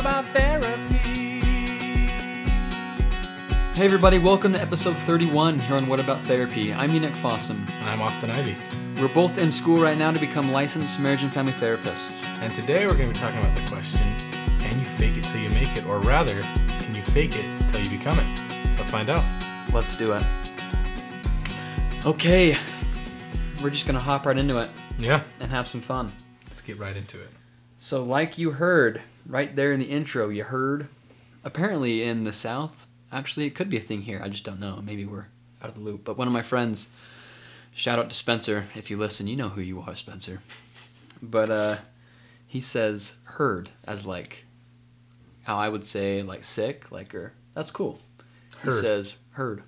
about therapy. Hey everybody, welcome to episode 31 here on What About Therapy. I'm Enoch Fossum. And I'm Austin Ivy. We're both in school right now to become licensed marriage and family therapists. And today we're going to be talking about the question can you fake it till you make it? Or rather, can you fake it till you become it? Let's find out. Let's do it. Okay, we're just gonna hop right into it Yeah. and have some fun. Let's get right into it. So, like you heard right there in the intro, you heard apparently in the South, actually, it could be a thing here. I just don't know. Maybe we're out of the loop. But one of my friends, shout out to Spencer. If you listen, you know who you are, Spencer. But uh, he says heard as like how I would say like sick, like or that's cool. He says heard.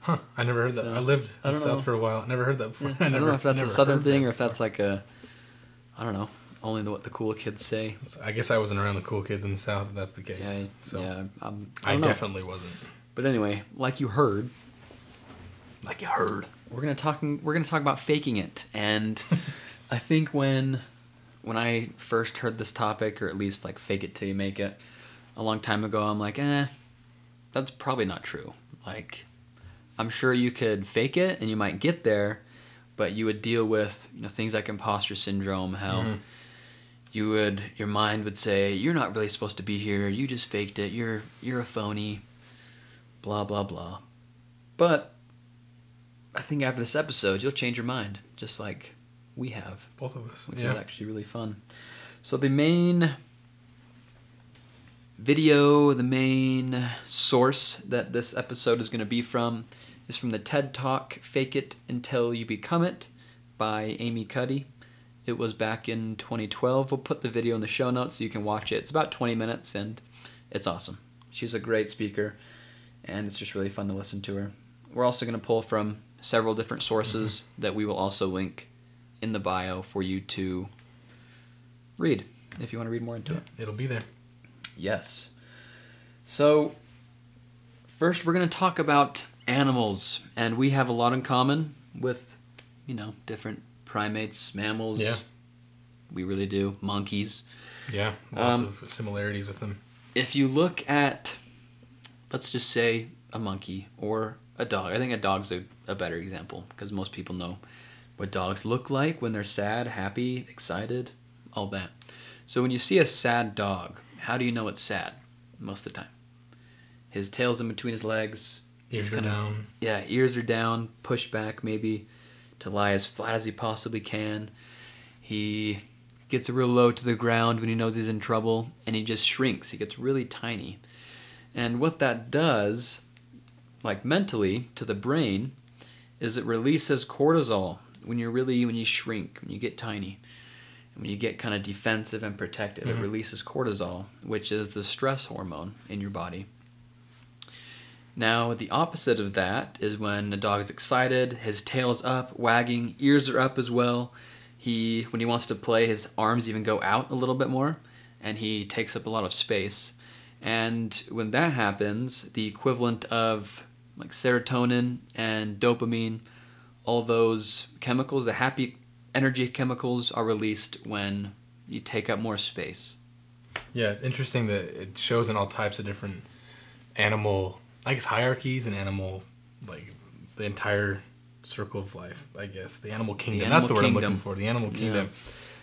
Huh. I never heard that. So, I lived in the South know. for a while. Never heard that before. I, don't know if that's a southern thing or if that's like a I don't know. Only the, what the cool kids say. I guess I wasn't around the cool kids in the South if that's the case. Yeah, so yeah. I'm, I, I, know. definitely wasn't. But anyway, like you heard, Like you heard. we're gonna talk. We're gonna talk about faking it, and I think when when I first heard this topic, or at least like fake it till you make it, a long time ago, I'm like, eh, that's probably not true. Like, I'm sure you could fake it and you might get there, but you would deal with you know things like imposter syndrome, how. Mhm. You would, your mind would say, "You're not really supposed to be here. You just faked it. You're, you're a phony." Blah blah blah. But I think after this episode, you'll change your mind, just like we have, Both of us. which yeah. is actually really fun. So the main video, the main source that this episode is going to be from is from the TED Talk "Fake It Until You Become It" by Amy Cuddy. It was back in 2012. We'll put the video in the show notes so you can watch it. It's about 20 minutes and it's awesome. She's a great speaker and it's just really fun to listen to her. We're also going to pull from several different sources mm-hmm. that we will also link in the bio for you to read if you want to read more into Yeah, it. It'll be there. Yes. So, first we're going to talk about animals, and we have a lot in common with, you know, different primates, mammals. Yeah. We really do. Monkeys. Yeah. Lots Um, of similarities with them. If you look at, let's just say, a monkey or a dog, I think a dog's a, a better example because most people know what dogs look like when they're sad, happy, excited, all that. So when you see a sad dog, how do you know it's sad most of the time? His tail's in between his legs. Ears are kinda- down. Yeah, ears are down, pushed back maybe to lie as flat as he possibly can. He gets real low to the ground when he knows he's in trouble and he just shrinks. He gets really tiny. And what that does, like mentally to the brain, is it releases cortisol when you're really when you shrink, when you get tiny. And when you get kind of defensive and protective, it Mhm. releases cortisol, which is the stress hormone in your body. Now, the opposite of that is when a dog is excited, his tail's up, wagging, ears are up as well. He, when he wants to play, his arms even go out a little bit more, and he takes up a lot of space. And when that happens, the equivalent of like serotonin and dopamine, all those chemicals, the happy energy chemicals, are released when you take up more space. Yeah, it's interesting that it shows in all types of different animal, I guess, hierarchies and animal, like the entire circle of life. I guess the animal kingdom. That's animal the word I'm looking for. The animal Yeah. kingdom.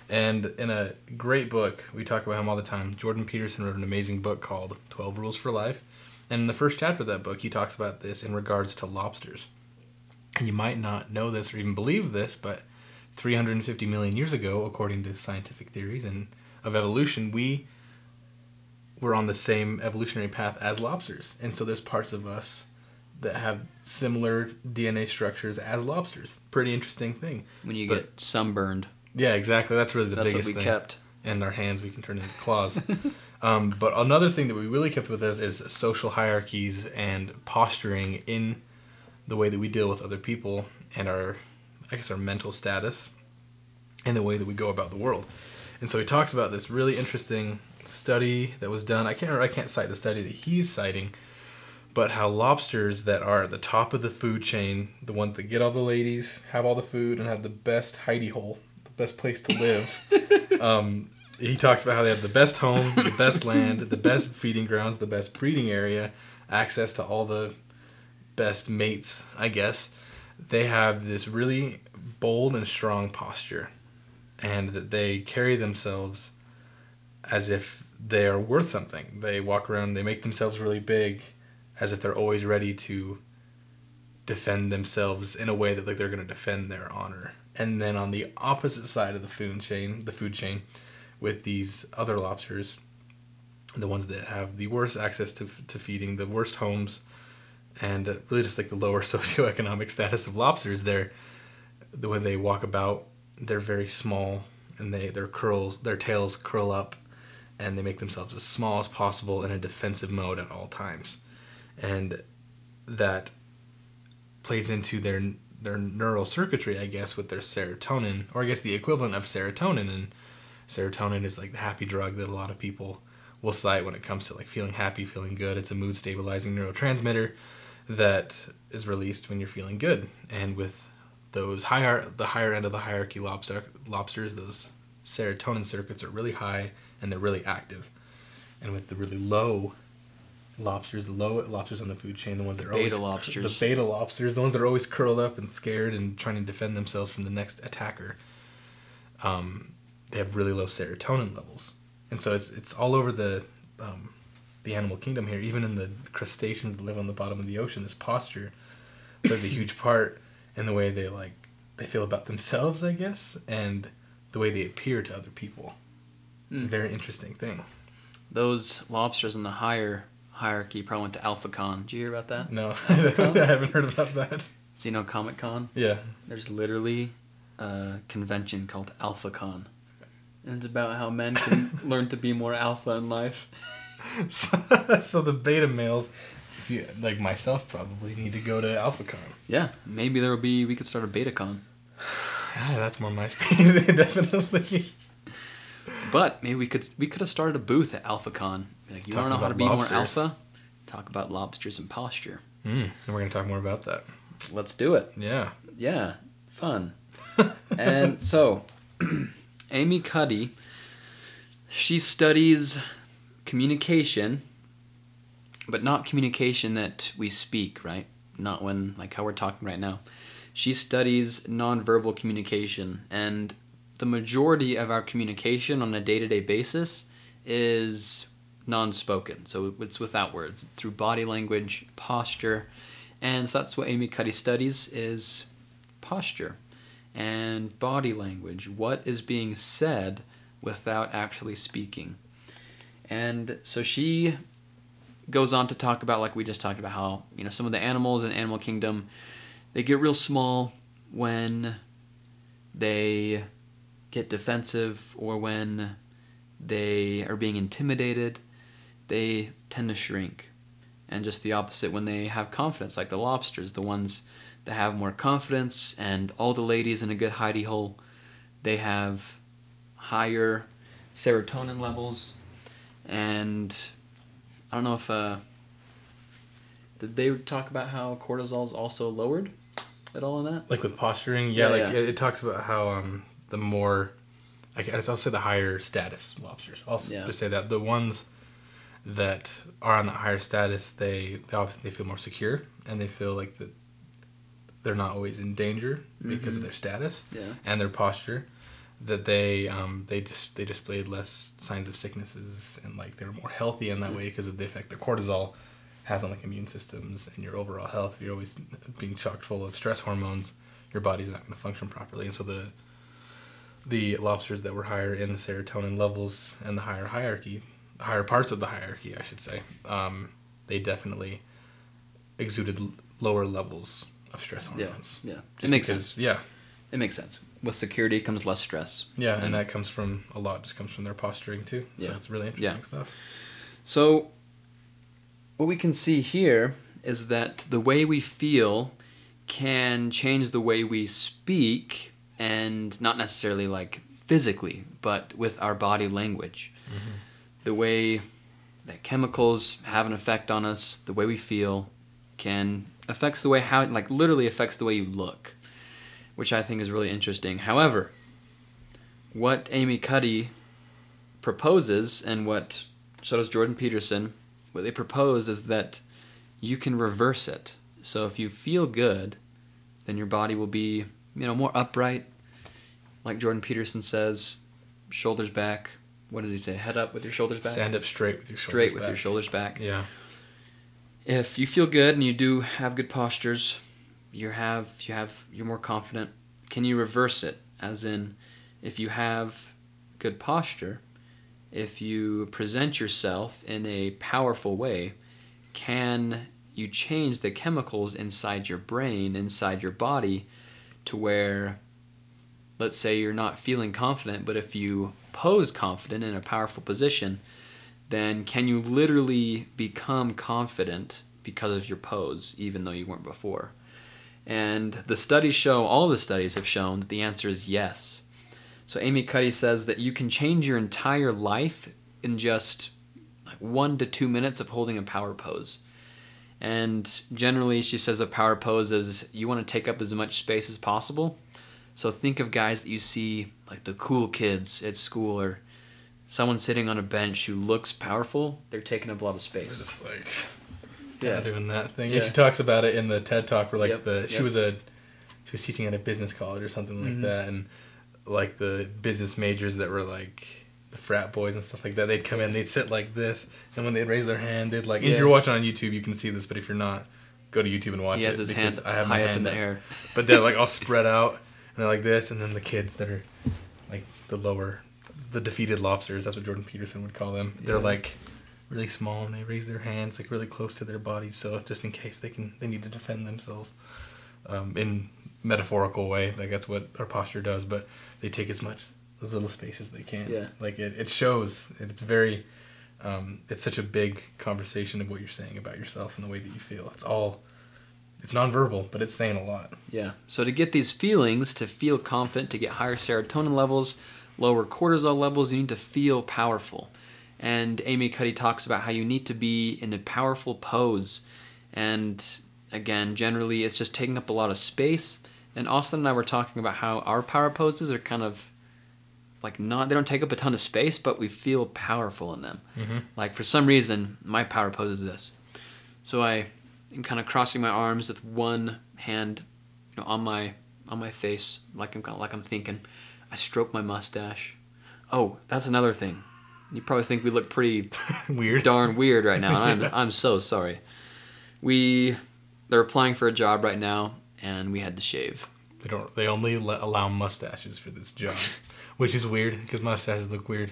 And in a great book, we talk about him all the time. Jordan Peterson wrote an amazing book called 12 Rules for Life. And in the first chapter of that book, he talks about this in regards to lobsters. And you might not know this or even believe this, but 350 million years ago, according to scientific theories and of evolution, we were on the same evolutionary path as lobsters. And so there's parts of us that have similar DNA structures as lobsters. Pretty interesting thing. When you But- get sunburned, Yeah, exactly. That's really the that's what biggest we thing. kept. And our hands we can turn into claws. um, but another thing that we really kept with us is social hierarchies and posturing in the way that we deal with other people and our, I guess, our mental status and the way that we go about the world. And so he talks about this really interesting study that was done. I can't remember, I can't cite the study that he's citing, but how lobsters that are at the top of the food chain, the ones that get all the ladies, have all the food, and have the best hidey hole, the best place to live, um, he talks about how they have the best home, the best land, the best feeding grounds, the best breeding area, access to all the best mates, I guess. They have this really bold and strong posture, and that they carry themselves as if they are worth something. They walk around, they make themselves really big, as if they're always ready to defend themselves in a way that like they're going to defend their honor. And then on the opposite side of the food chain, the food chain, with these other lobsters, the ones that have the worst access to, to feeding, the worst homes, and uh, really just like the lower socioeconomic status of lobsters, they're the way they walk about, they're very small, and they their curls, their tails curl up, and they make themselves as small as possible in a defensive mode at all times, and that plays into their their neural circuitry, I guess, with their serotonin, or I guess the equivalent of serotonin. And serotonin is like the happy drug that a lot of people will cite when it comes to like feeling happy, feeling good. It's a mood stabilizing neurotransmitter that is released when you're feeling good. And with those higher, the higher end of the hierarchy lobster, lobsters, those serotonin circuits are really high and they're really active. And with the really low lobsters, the low lobsters on the food chain, the ones that are Beta always lobsters. the beta lobsters, the ones that are always curled up and scared and trying to defend themselves from the next attacker. Um, they have really low serotonin levels, and so it's it's all over the um, the animal kingdom here. Even in the crustaceans that live on the bottom of the ocean, this posture plays a huge part in the way they like they feel about themselves, I guess, and the way they appear to other people. It's a Mm. very interesting thing. Those lobsters in the higher hierarchy probably went to AlphaCon. Did you hear about that? No, I haven't heard about that. So you know Comic Con? Yeah. There's literally a convention called AlphaCon. And it's about how men can learn to be more alpha in life. So, so the beta males, if you like myself, probably need to go to AlphaCon. Yeah, maybe there will be. We could start a BetaCon, Yeah, that's more my speed, definitely. But maybe we could we could have started a booth at AlphaCon. Like, you want to know how to be lobsters. more alpha? Talk about lobsters and posture. Mm, and we're gonna talk more about that. Let's do it. Yeah. Yeah, fun. and so, Amy Cuddy, she studies communication, but not communication that we speak, right? Not when, like how we're talking right now. She studies nonverbal communication, and the majority of our communication on a day to day basis is non spoken. So it's without words, through body language, posture. And so that's what Amy Cuddy studies is posture and body language. What is being said without actually speaking? And so she goes on to talk about, like we just talked about, how you know some of the animals in Animal Kingdom they get real small when they get defensive or when they are being intimidated. They tend to shrink, and just the opposite when they have confidence, like the lobsters, the ones that have more confidence, and all the ladies in a good hidey hole, they have higher serotonin levels, and I don't know if uh, did they talk about how cortisol is also lowered at all in that? Like with posturing, yeah. Yeah, like yeah. It, it talks about how um the more, I guess I'll say the higher status lobsters. I'll Yeah. just say that the ones that are on the higher status, they, they obviously they feel more secure and they feel like that they're not always in danger because of Mhm. their status. Yeah. and their posture that they um they just they displayed less signs of sicknesses and like they're more healthy in that Mm. way because of the effect that cortisol has on like immune systems and your overall health if you're always being chocked full of stress hormones your body's not going to function properly and so the the lobsters that were higher in the serotonin levels and the higher hierarchy higher parts of the hierarchy i should say um, they definitely exuded l- lower levels of stress Yeah. hormones Yeah. Just it makes because- sense. yeah It makes sense. With security comes less stress. Yeah, And- and that comes from a lot. Just comes from their posturing too. So Yeah. it's really Yeah. interesting stuff. So, what we can see here is that the way we feel can change the way we speak, and not necessarily like physically, but with our body language. Mm-hmm. The way that chemicals have an effect on us, the way we feel, can affects the way how like literally affects the way you look, which I think is really interesting. However, what Amy Cuddy proposes, and what so does Jordan Peterson. What they propose is that you can reverse it. So if you feel good, then your body will be you know more upright. Like Jordan Peterson says, shoulders back. What does he say? Head up with your shoulders back. Stand up straight with your shoulders straight with back. your shoulders back. Yeah. If you feel good and you do have good postures, you have you have you're more confident. Can you reverse it? As in, if you have good posture, if you present yourself in a powerful way, can you change the chemicals inside your brain, inside your body, to where, let's say you're not feeling confident, but if you pose confident in a powerful position, then can you literally become confident because of your pose, even though you weren't before? And the studies show, all the studies have shown that the answer is yes. So Amy Cuddy says that you can change your entire life in just one to two minutes of holding a power pose. And generally, she says a power pose is you want to take up as much space as possible. So think of guys that you see, like the cool kids at school, or someone sitting on a bench who looks powerful. They're taking up a lot of space. just like Yeah. yeah, doing that thing. Yeah. She talks about it in the TED talk where like Yep, the she yep. was a she was teaching at a business college or something like Mhm. that, and like the business majors that were like the frat boys and stuff like that, they'd come in, they'd sit like this, and when they'd raise their hand, they'd like. If you're watching on YouTube, you can see this, but if you're not, go to YouTube and watch He it. has his hand because I have my high up hand in the air. but they're like all spread out they're like this and then the kids that are like the lower the defeated lobsters that's what jordan peterson would call them they're Yeah. like really small and they raise their hands like really close to their bodies so just in case they can they need to defend themselves um, in metaphorical way like that's what our posture does but they take as much as little space as they can Yeah. like it, it shows it's very um, it's such a big conversation of what you're saying about yourself and the way that you feel it's all it's nonverbal but it's saying a lot Yeah. So to get these feelings, to feel confident, to get higher serotonin levels, lower cortisol levels, you need to feel powerful. And Amy Cuddy talks about how you need to be in a powerful pose. And again, generally it's just taking up a lot of space. And Austin and I were talking about how our power poses are kind of like not they don't take up a ton of space, but we feel powerful in them. mm-hmm. Like for some reason, my power pose is this. So I am kind of crossing my arms with one hand you know, on my on my face, like I'm kind of like I'm thinking. I stroke my mustache. Oh, that's another thing. You probably think we look pretty Weird. darn weird right now, and I'm I'm so sorry. We they're applying for a job right now, and we had to shave. They don't. They only allow mustaches for this job, which is weird because mustaches look weird.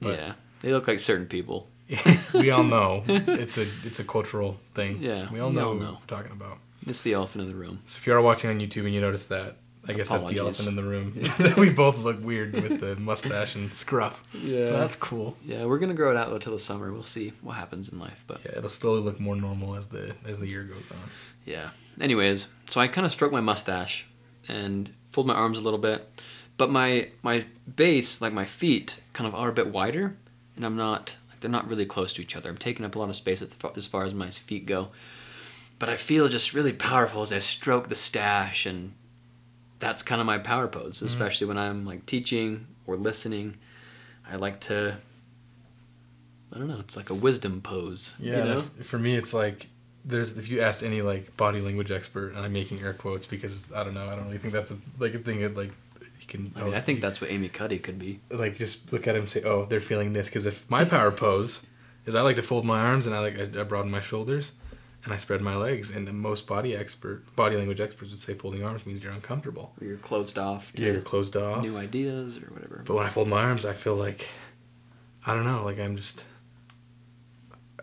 But- yeah, they look like certain people. we all know it's a it's a cultural thing. Yeah, we all know, all what we're talking about. It's the elephant in the room. So if you are watching on YouTube and you notice that, I guess that's the elephant in the room. that we both look weird with the mustache and scruff. Yeah. So that's cool. Yeah, we're gonna grow it out until the summer. We'll see what happens in life, but Yeah, it'll slowly look more normal as the as the year goes on. Yeah. Anyways, so I kind of stroke my mustache and fold my arms a little bit, but my my base, like my feet, kind of are a bit wider, and I'm not they're not really close to each other. I'm taking up a lot of space as far as, my feet go, but I feel just really powerful as I stroke the stash, and that's kind of my power pose, mm-hmm. especially when I'm like teaching or listening. I like to. I don't know. It's like a wisdom pose. Yeah, You know? for me, it's like there's if you asked any like body language expert, and I'm making air quotes because I don't know, I don't really think that's a like a thing that like can. I mean, oh, I think that's what Amy Cuddy could be. like just look at him and say, "Oh, they're feeling this." Because if my power pose is I like to fold my arms and I like I, I broaden my shoulders and I spread my legs, and most body expert body language experts would say folding arms means you're uncomfortable. Or you're closed off Yeah, you're closed off. new ideas or whatever. But when I fold my arms, I feel like I don't know, like I'm just.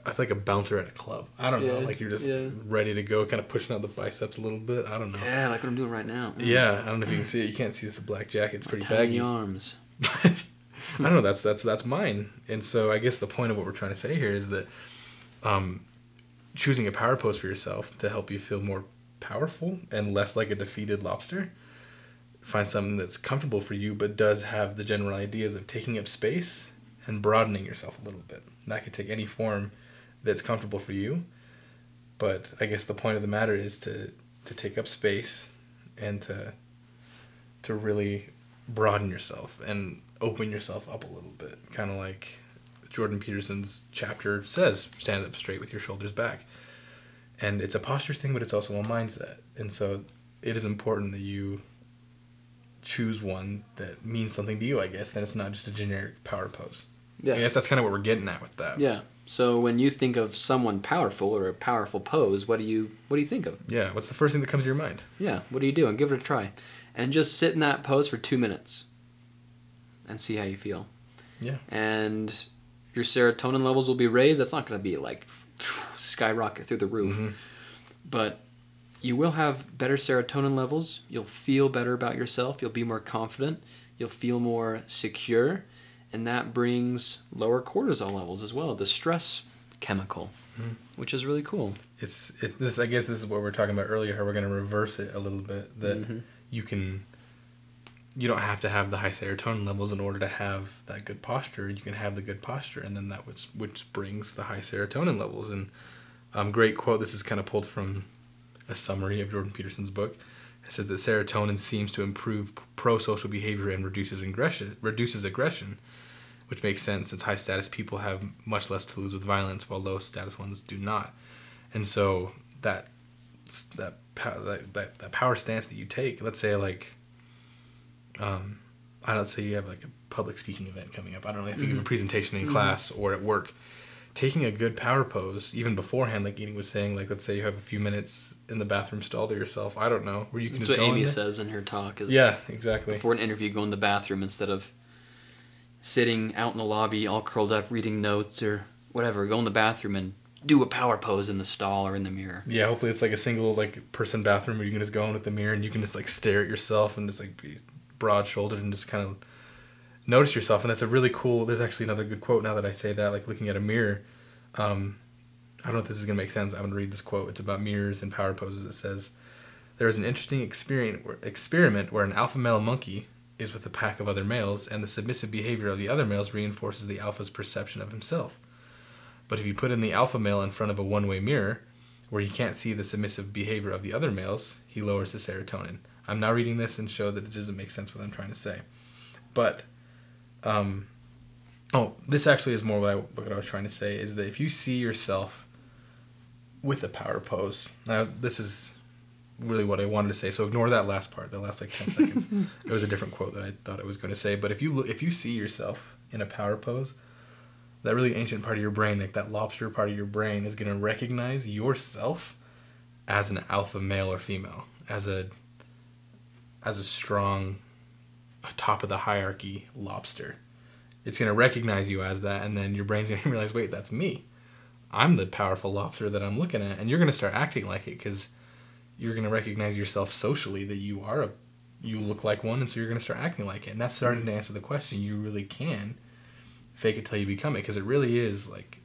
I feel like a bouncer at a club. I don't know, like you're just yeah. ready to go, kind of pushing out the biceps a little bit. I don't know. Yeah, like what I'm doing right now. Yeah, I don't know if you can see it. You can't see the black jacket. It's pretty Tiny baggy. arms. I don't know. That's that's that's mine. And so I guess the point of what we're trying to say here is that um, choosing a power pose for yourself to help you feel more powerful and less like a defeated lobster. Find something that's comfortable for you, but does have the general ideas of taking up space and broadening yourself a little bit. And that could take any form that's comfortable for you. But I guess the point of the matter is to to take up space and to to really broaden yourself and open yourself up a little bit. Kind of like Jordan Peterson's chapter says stand up straight with your shoulders back. And it's a posture thing, but it's also a mindset. And so it is important that you choose one that means something to you, I guess. Then it's not just a generic power pose. Yeah. I guess that's kind of what we're getting at with that. Yeah. So when you think of someone powerful or a powerful pose, what do you what do you think of? Yeah. What's the first thing that comes to your mind? Yeah. What do you do? And give it a try, and just sit in that pose for two minutes, and see how you feel. Yeah. And your serotonin levels will be raised. That's not going to be like skyrocket through the roof, Mhm. but you will have better serotonin levels. You'll feel better about yourself. You'll be more confident. You'll feel more secure, and that brings lower cortisol levels as well, the stress chemical, Mhm. which is really cool. It's it, this. I guess this is what we are talking about earlier. How we're going to reverse it a little bit. That Mhm. you can. You don't have to have the high serotonin levels in order to have that good posture. You can have the good posture, and then that which which brings the high serotonin levels. And um, great quote. This is kind of pulled from a summary of Jordan Peterson's book. It said that serotonin seems to improve pro-social behavior and reduces aggression. Reduces aggression, which makes sense since high-status people have much less to lose with violence, while low-status ones do not. And so that that that, that, power stance that you take, let's say like, um, I don't say you have like a public speaking event coming up. I don't know if you give a Mhm. presentation in Mhm. class or at work. Taking a good power pose, even beforehand, like Edie was saying, like let's say you have a few minutes in the bathroom stall to yourself. I don't know where you can That's just what go Amy in says in her talk. Is Yeah, exactly. before an interview, go in the bathroom instead of sitting out in the lobby all curled up reading notes or whatever. Go in the bathroom and do a power pose in the stall or in the mirror. Yeah, hopefully it's like a single like person bathroom where you can just go in with the mirror and you can just like stare at yourself and just like be broad shouldered and just kind of notice yourself. And that's a really cool. There's actually another good quote now that I say that, like looking at a mirror. Um, I don't know if this is gonna make sense. I'm gonna read this quote. It's about mirrors and power poses. It says, "There is an interesting experiment where, an alpha male monkey is with a pack of other males, and the submissive behavior of the other males reinforces the alpha's perception of himself." But if you put in the alpha male in front of a one way mirror, where he can't see the submissive behavior of the other males, he lowers his serotonin. I'm now reading this and show that it doesn't make sense what I'm trying to say. But, um, oh, this actually is more what I, what I was trying to say is that if you see yourself with a power pose, now this is really what I wanted to say. So ignore that last part, the last like 10 seconds. it was a different quote that I thought I was going to say. But if you look, if you see yourself in a power pose, that really ancient part of your brain, like that lobster part of your brain, is going to recognize yourself as an alpha male or female, as a as a strong, top of the hierarchy lobster. It's going to recognize you as that, and then your brain's going to realize, wait, that's me. I'm the powerful lobster that I'm looking at, and you're going to start acting like it because you're going to recognize yourself socially that you are a you look like one, and so you're going to start acting like it, and that's starting to answer the question. You really can fake it till you become it because it really is like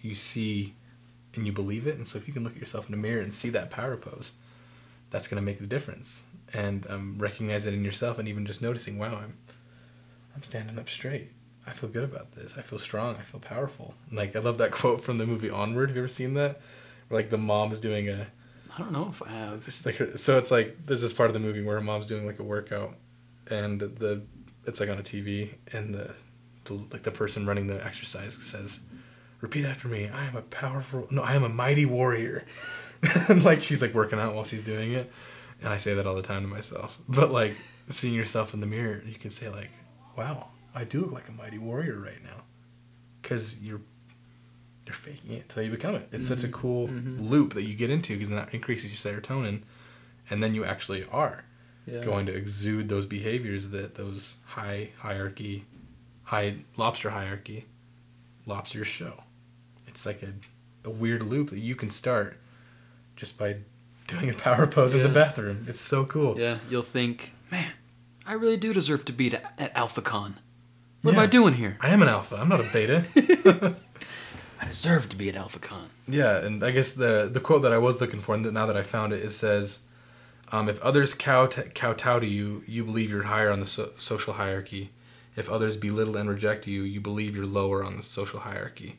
you see and you believe it and so if you can look at yourself in the mirror and see that power pose that's going to make the difference and um, recognize it in yourself and even just noticing wow i'm i'm standing up straight i feel good about this i feel strong i feel powerful like i love that quote from the movie onward have you ever seen that where like the mom is doing a I don't know if I have. it's like her, so it's like there's this part of the movie where her mom's doing like a workout and the it's like on a tv and the the, like the person running the exercise says, "Repeat after me. I am a powerful. No, I am a mighty warrior." and like she's like working out while she's doing it, and I say that all the time to myself. But like seeing yourself in the mirror, you can say like, "Wow, I do look like a mighty warrior right now," because you're you're faking it till you become it. It's such a cool Mhm. loop that you get into because that increases your serotonin, and then you actually are Yeah. going to exude those behaviors that those high hierarchy, high lobster hierarchy, lobsters show. It's like a, a weird loop that you can start just by doing a power pose in the bathroom. It's so cool. Yeah, you'll think, man, I really do deserve to be at, at AlphaCon. What am I doing here? I am an alpha. I'm not a beta. I deserve to be at AlphaCon. yeah, and I guess the the quote that I was looking for, and now that I found it, it says, um, "If others kow kowtow to you, you believe you're higher on the so- social hierarchy. If others belittle and reject you, you believe you're lower on the social hierarchy."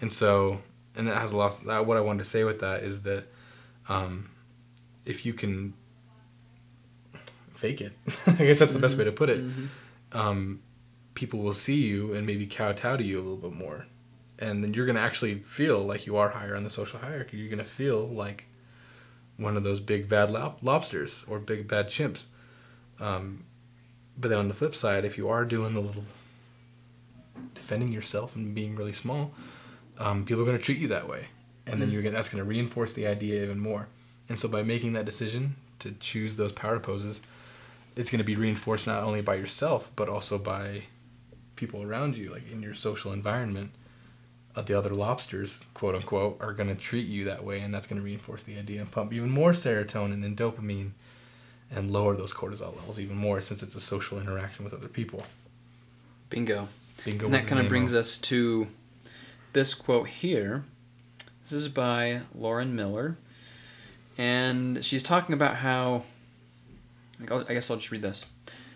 And so, and that has a lot. That what I wanted to say with that is that, um, if you can fake it. I guess that's the best way to put it. Mhm. Um, people will see you and maybe kowtow to you a little bit more, and then you're gonna actually feel like you are higher on the social hierarchy. You're gonna feel like one of those big bad lob- lobsters or big bad chimps. Um, but then on the flip side, if you are doing the little defending yourself and being really small, um, people are going to treat you that way, and then Mhm. you're that's going to reinforce the idea even more. And so by making that decision to choose those power poses, it's going to be reinforced not only by yourself but also by people around you, like in your social environment. Uh, the other lobsters, quote unquote, are going to treat you that way, and that's going to reinforce the idea and pump even more serotonin and dopamine, and lower those cortisol levels even more since it's a social interaction with other people. Bingo. Bingo. And that kind of brings though. us to this quote here. This is by Lauren Miller. And she's talking about how. I guess I'll just read this.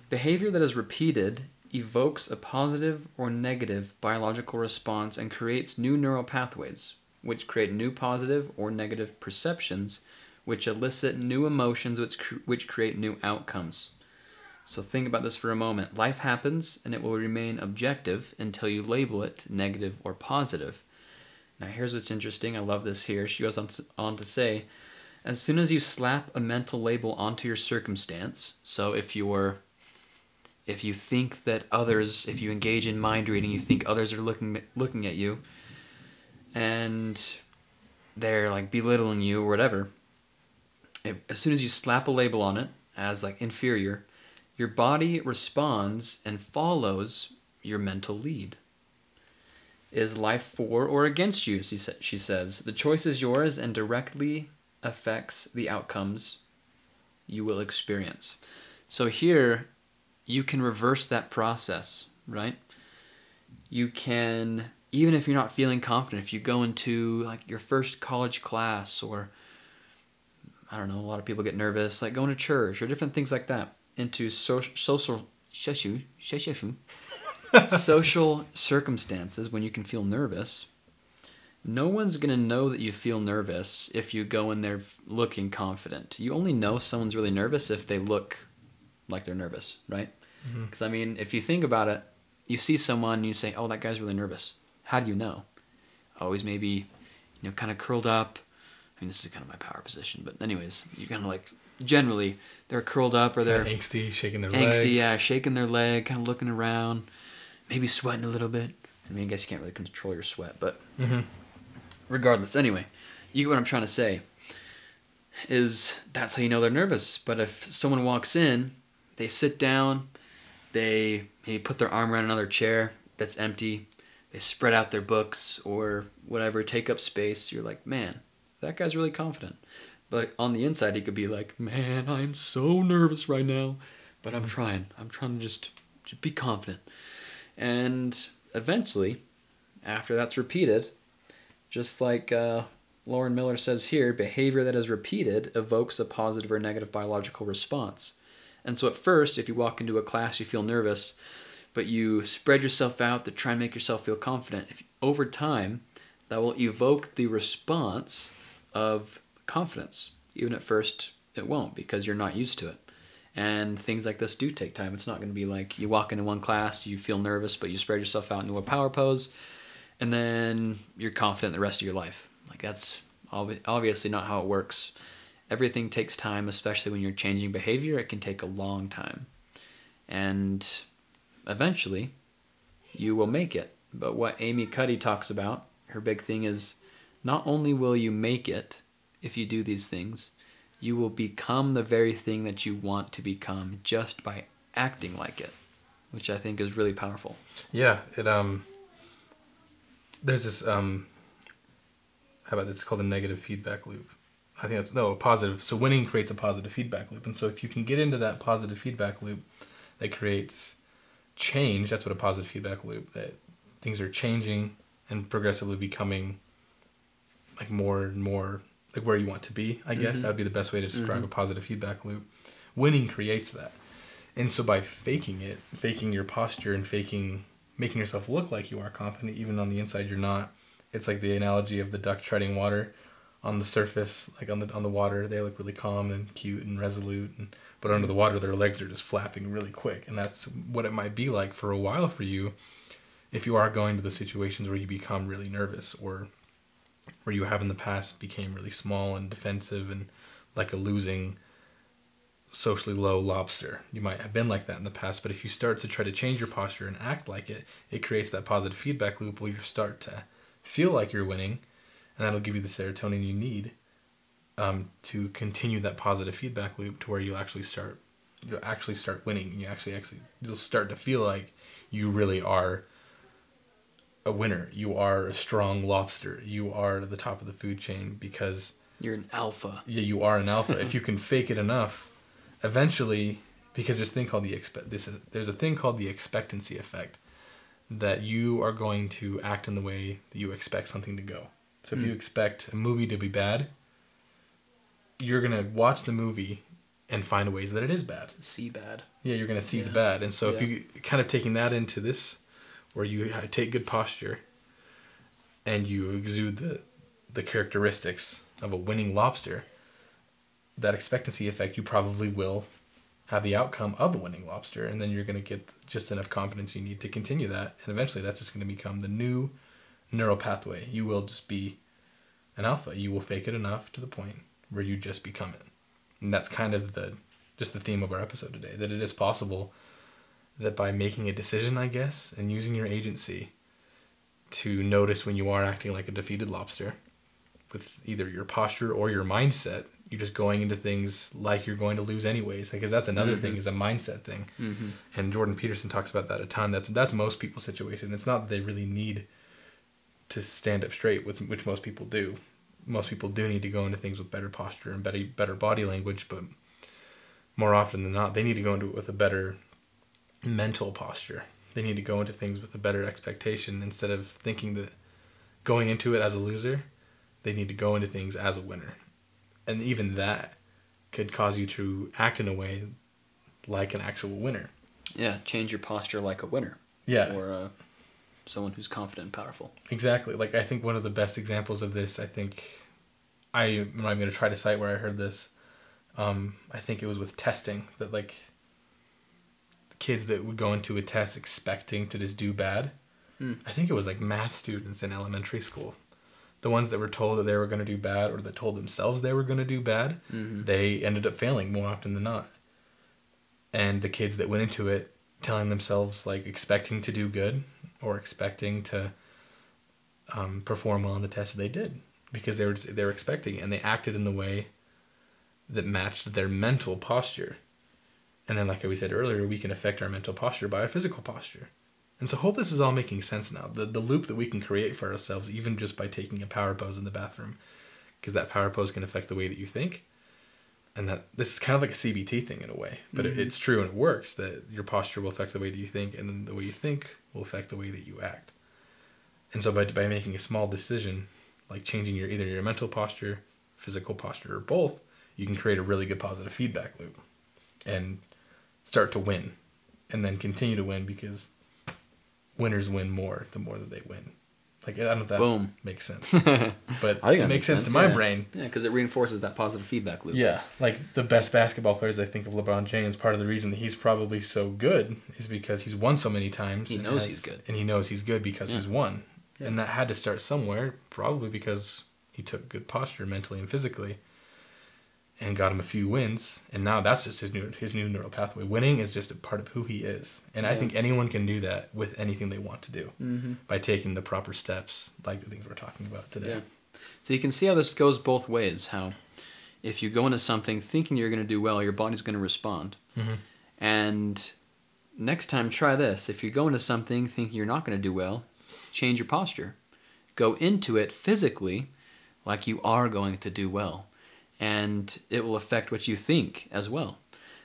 Behavior that is repeated evokes a positive or negative biological response and creates new neural pathways, which create new positive or negative perceptions, which elicit new emotions, which, which create new outcomes. So think about this for a moment. Life happens and it will remain objective until you label it negative or positive. Now, here's what's interesting. I love this here. She goes on to, on to say as soon as you slap a mental label onto your circumstance, so if you're if you think that others, if you engage in mind reading, you think others are looking looking at you, and they're like belittling you or whatever. If, as soon as you slap a label on it as like inferior, your body responds and follows your mental lead. Is life for or against you? She, sa- she says. The choice is yours and directly affects the outcomes you will experience. So here, you can reverse that process, right? You can, even if you're not feeling confident, if you go into like your first college class or I don't know, a lot of people get nervous, like going to church or different things like that, into so- social shushu, social circumstances when you can feel nervous. No one's gonna know that you feel nervous if you go in there looking confident. You only know someone's really nervous if they look like they're nervous, right? Mm-hmm. Because I mean, if you think about it, you see someone and you say, "Oh, that guy's really nervous." How do you know? Always maybe, you know, kind of curled up. I mean, this is kind of my power position, but anyways, you kind of like generally they're curled up or they're They're angsty, shaking their angsty, leg. yeah, shaking their leg, kind of looking around, maybe sweating a little bit. I mean, I guess you can't really control your sweat, but hmm regardless, anyway, you get what I'm trying to say. Is that's how you know they're nervous. But if someone walks in, they sit down, they maybe put their arm around another chair that's empty, they spread out their books or whatever, take up space. You're like, man, that guy's really confident. But on the inside, he could be like, man, I'm so nervous right now, but I'm trying. I'm trying to just, just be confident. And eventually, after that's repeated, just like uh, Lauren Miller says here, behavior that is repeated evokes a positive or negative biological response. And so, at first, if you walk into a class, you feel nervous, but you spread yourself out to try and make yourself feel confident. If over time, that will evoke the response of confidence. Even at first, it won't because you're not used to it. And things like this do take time. It's not going to be like you walk into one class, you feel nervous, but you spread yourself out into a power pose, and then you're confident the rest of your life. Like that's obvi- obviously not how it works. Everything takes time, especially when you're changing behavior. It can take a long time, and eventually, you will make it. But what Amy Cuddy talks about, her big thing is, not only will you make it if you do these things, you will become the very thing that you want to become just by acting like it, which I think is really powerful. Yeah, it um. There's this um. How about this? It's called a negative feedback loop. I think that's no a positive. So winning creates a positive feedback loop, and so if you can get into that positive feedback loop, that creates change. That's what a positive feedback loop. That things are changing and progressively becoming like more and more like where you want to be. I guess Mhm. that would be the best way to describe Mhm. a positive feedback loop. Winning creates that. And so by faking it, faking your posture and faking making yourself look like you are confident even on the inside you're not. It's like the analogy of the duck treading water. on the surface, like on the on the water, they look really calm and cute and resolute, and, but under the water, their legs are just flapping really quick, and that's what it might be like for a while for you, if you are going to the situations where you become really nervous or where you have in the past became really small and defensive and like a losing socially low lobster. You might have been like that in the past, but if you start to try to change your posture and act like it, it creates that positive feedback loop where you start to feel like you're winning, and that'll give you the serotonin you need um, to continue that positive feedback loop to where you'll actually start you'll actually start winning. and You actually actually you'll start to feel like you really are a winner. You are a strong lobster. You are at the top of the food chain because You're an alpha. yeah, you are an alpha. if you can fake it enough, eventually, because there's a thing called the expect this is, there's a thing called the expectancy effect, that you are going to act in the way that you expect something to go. So if you Mm. expect a movie to be bad, you're gonna watch the movie and find ways that it is bad. See bad. Yeah, you're gonna see the bad, and so if you kind of taking that into this, where you take good posture, and you exude the the characteristics of a winning lobster, that expectancy effect, you probably will have the outcome of a winning lobster, and then you're gonna get just enough confidence you need to continue that, and eventually that's just gonna become the new neural pathway. You will just be an alpha. You will fake it enough to the point where you just become it. And that's kind of the just the theme of our episode today that it is possible that by making a decision, I guess, and using your agency to notice when you are acting like a defeated lobster with either your posture or your mindset, you're just going into things like you're going to lose anyways. Because that's another thing Mhm. is a mindset thing. Mm-hmm. And Jordan Peterson talks about that a ton. That's that's most people's situation. It's not that they really need to stand up straight, with which most people do. Most people do need to go into things with better posture and better better body language, but more often than not, they need to go into it with a better mental posture. They need to go into things with a better expectation instead of thinking that going into it as a loser, they need to go into things as a winner. And even that could cause you to act in a way like an actual winner. Yeah, change your posture like a winner. Yeah. Or uh, someone who's confident and powerful. Exactly. Like I think one of the best examples of this, I think, I not going to try to cite where I heard this. Um, I think it was with testing that like kids that would go into a test expecting to just do bad. Hmm. I think it was like math students in elementary school, the ones that were told that they were going to do bad or that told themselves they were going to do bad. Mm-hmm. They ended up failing more often than not. And the kids that went into it telling themselves like expecting to do good or expecting to um, perform well on the test they did because they were they were expecting it and they acted in the way that matched their mental posture. And then, like we said earlier, we can affect our mental posture by our physical posture. And so, hope this is all making sense now. The the loop that we can create for ourselves, even just by taking a power pose in the bathroom, because that power pose can affect the way that you think. And that this is kind of like a CBT thing in a way, but it, Mhm. it's true and it works that your posture will affect the way that you think, and then the way you think will affect the way that you act. And so, by by making a small decision, like changing your either your mental posture, physical posture, or both, you can create a really good positive feedback loop, and start to win, and then continue to win because winners win more the more that they win. Like I don't know if that Boom. makes sense, but I think it makes makes sense, to sense, my yeah. brain. because it reinforces that positive feedback loop. Yeah, like the best basketball players, I think of LeBron James. Part of the reason that he's probably so good is because he's won so many times. He knows has- he's good. and he knows he's good because Yeah. he's won. Yeah. And that had to start somewhere, probably because he took good posture mentally and physically, and got him a few wins. And now that's just his new his new neural pathway. Winning is just a part of who he is, and I think anyone can do that with anything they want to do Mm-hmm. by taking the proper steps, like the things we're talking about today. Yeah. So you can see how this goes both ways. How if you go into something thinking you're going to do well, your body's going to respond. Mhm. And next time, try this. If you go into something thinking you're not going to do well, change your posture. Go into it physically like you are going to do well. And it will affect what you think as well.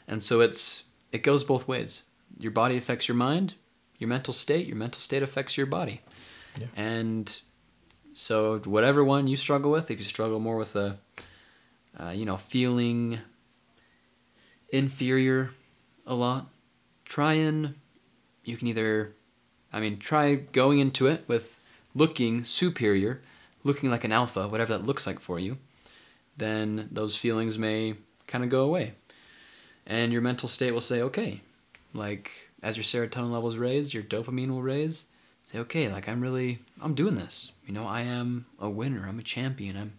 And so it's it goes both ways. Your body affects your mind, your mental state, your mental state affects your body. Yeah. And so whatever one you struggle with, if you struggle more with a uh, you know, feeling inferior a lot, try and you can either I mean, try going into it with looking superior, looking like an alpha, whatever that looks like for you. Then those feelings may kind of go away. And your mental state will say, okay, like as your serotonin levels raise, your dopamine will raise. Say, okay, like I'm really, I'm doing this. You know, I am a winner. I'm a champion. I'm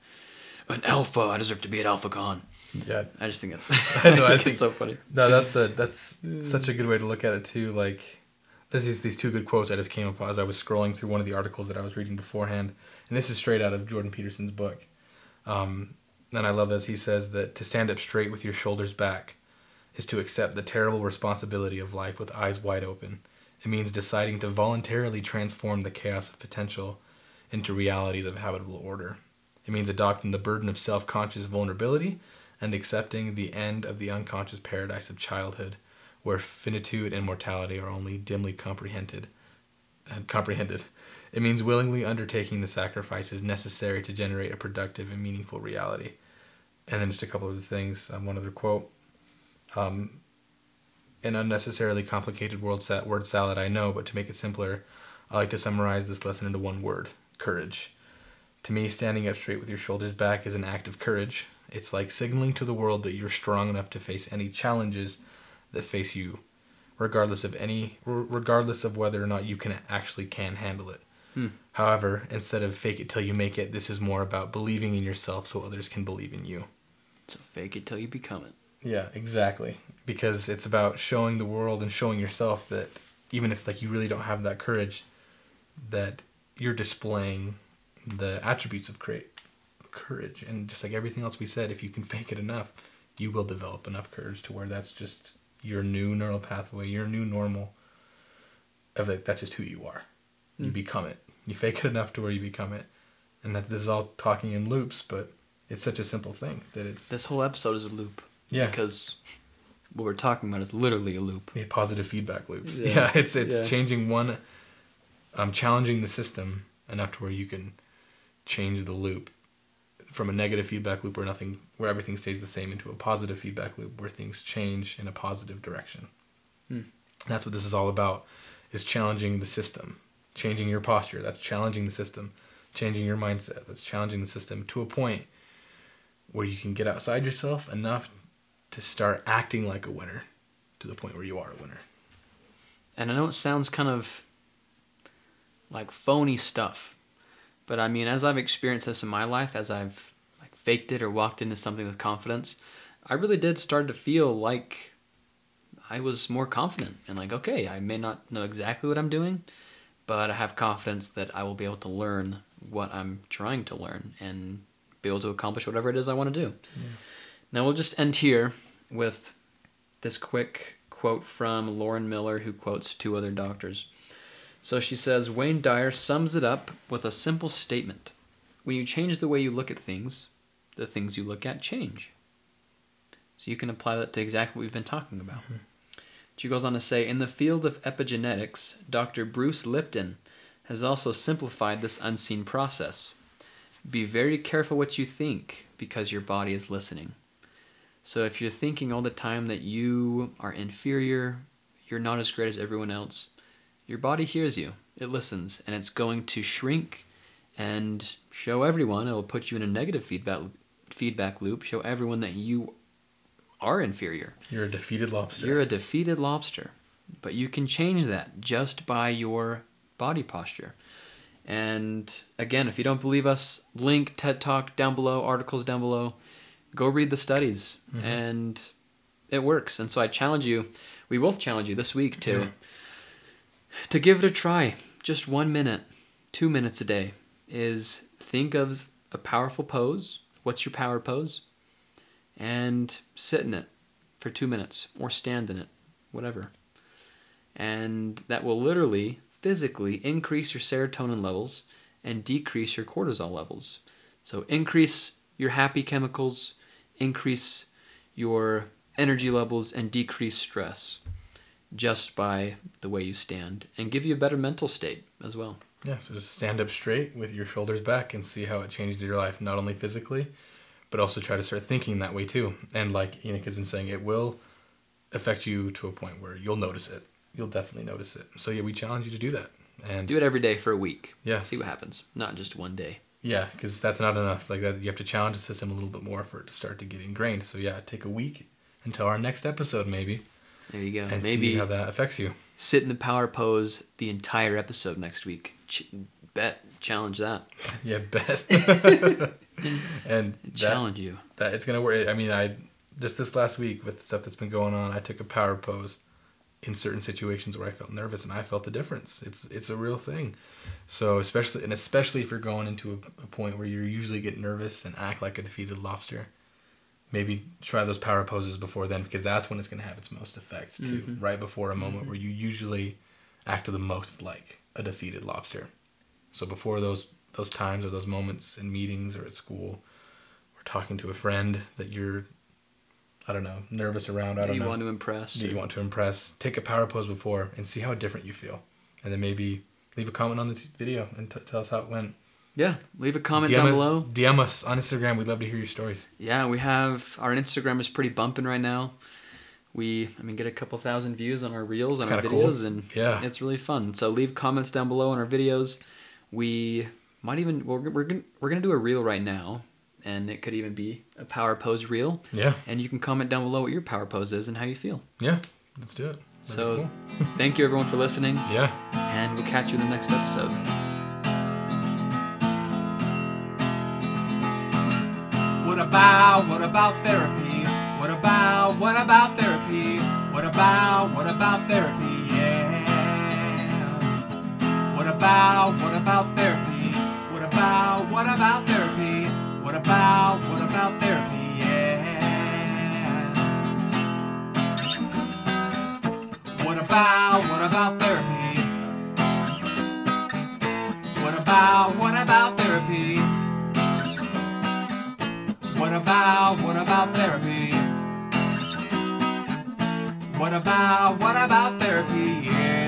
an alpha. I deserve to be an AlphaCon. Yeah. I just think that's, I know, I think think- it's so funny. No, that's a that's such a good way to look at it too. Like, there's these these two good quotes I just came up as I was scrolling through one of the articles that I was reading beforehand, and this is straight out of Jordan Peterson's book. Um, and I love this. He says that to stand up straight with your shoulders back is to accept the terrible responsibility of life with eyes wide open. It means deciding to voluntarily transform the chaos of potential into realities of habitable order. It means adopting the burden of self conscious vulnerability and accepting the end of the unconscious paradise of childhood, where finitude and mortality are only dimly comprehended. uh, comprehended. It means willingly undertaking the sacrifices necessary to generate a productive and meaningful reality. And then just a couple of things. Um, one other quote. Um, an unnecessarily complicated word, sa- word salad, I know, but to make it simpler, I like to summarize this lesson into one word courage. To me, standing up straight with your shoulders back is an act of courage. It's like signaling to the world that you're strong enough to face any challenges that face you, regardless of any, regardless of whether or not you can actually can handle it. Hmm. However, instead of fake it till you make it, this is more about believing in yourself so others can believe in you. So fake it till you become it. Yeah, exactly. Because it's about showing the world and showing yourself that even if like you really don't have that courage, that you're displaying the attributes of create courage and just like everything else we said, if you can fake it enough, you will develop enough courage to where that's just your new neural pathway, your new normal. Of like that's just who you are. You Mm. become it. You fake it enough to where you become it, and that this is all talking in loops, but it's such a simple thing that it's This whole episode is a loop. yeah Because what we're talking about is literally a loop. Yeah, positive feedback loops. Yeah. Yeah, it's it's Yeah. changing one, um, challenging the system enough to where you can change the loop from a negative feedback loop where nothing, where everything stays the same, into a positive feedback loop where things change in a positive direction. Hmm. That's what this is all about: is challenging the system, changing your posture. That's challenging the system, changing your mindset. That's challenging the system to a point where you can get outside yourself enough to start acting like a winner to the point where you are a winner. And I know it sounds kind of like phony stuff, but I mean, as I've experienced this in my life, as I've like faked it or walked into something with confidence, I really did start to feel like I was more confident and like, okay, I may not know exactly what I'm doing, but I have confidence that I will be able to learn what I'm trying to learn and be able to accomplish whatever it is I want to do. Now we'll just end here with this quick quote from Lauren Miller, who quotes two other doctors. So she says Wayne Dyer sums it up with a simple statement When you change the way you look at things, the things you look at change. So you can apply that to exactly what we've been talking about. Mm-hmm. She goes on to say In the field of epigenetics, Dr. Bruce Lipton has also simplified this unseen process. Be very careful what you think because your body is listening. So if you're thinking all the time that you are inferior, you're not as great as everyone else, your body hears you. It listens and it's going to shrink and show everyone, it'll put you in a negative feedback feedback loop, show everyone that you are inferior. You're a defeated lobster. You're a defeated lobster. But you can change that just by your body posture. And again, if you don't believe us, link TED Talk down below, articles down below. Go read the studies, Mhm. and it works. And so I challenge you, we both challenge you this week to Yeah. to give it a try. Just one minute, two minutes a day. Is think of a powerful pose. What's your power pose? And sit in it for two minutes or stand in it, whatever. And that will literally, physically increase your serotonin levels and decrease your cortisol levels. So increase your happy chemicals, increase your energy levels, and decrease stress just by the way you stand and give you a better mental state as well. Yeah, so just stand up straight with your shoulders back and see how it changes your life, not only physically, but also try to start thinking that way too. And like Enoch has been saying, it will affect you to a point where you'll notice it. You'll definitely notice it. So yeah, we challenge you to do that. And Do it every day for a week. yeah, See what happens. Not just one day. Yeah, because that's not enough. Like that, you have to challenge the system a little bit more for it to start to get ingrained. So yeah, take a week until our next episode maybe, There you go. and Maybe see how that affects you. sit in the power pose the entire episode next week. Ch- bet challenge that. Yeah, bet. and that, Challenge you. that it's gonna work. I mean, I just this last week with stuff that's been going on, I took a power pose in certain situations where I felt nervous, and I felt the difference. It's it's a real thing. So especially and especially if you're going into a, a point where you usually get nervous and act like a defeated lobster, maybe try those power poses before then because that's when it's gonna have its most effect too. Mhm. Right before a moment where you usually act the most like a defeated lobster. So before those those times or those moments in meetings or at school, or talking to a friend that you're, I don't know, nervous around. I don't you know. want to impress. that you want to impress. Take a power pose before and see how different you feel, and then maybe leave a comment on this video and t- tell us how it went. Yeah, leave a comment DM down us, below. DM us on Instagram. We'd love to hear your stories. Yeah, we have our Instagram is pretty bumping right now. We, I mean, get a couple thousand views on our reels It's on our kinda cool. videos, and Yeah. it's really fun. So leave comments down below on our videos. We might even we're we're gonna we're gonna do a reel right now, and it could even be a power pose reel. Yeah, And you can comment down below what your power pose is and how you feel. yeah. Let's do it. That'd So cool. thank you everyone for listening, yeah. and we'll catch you in the next episode. What about, what about therapy? What about, what about therapy? What about, what about therapy? Yeah. What about, what about therapy? What about, what about therapy? What about, what about therapy? Yeah. What about, what about therapy? What about, what about therapy? What about, what about therapy? What about, what about therapy?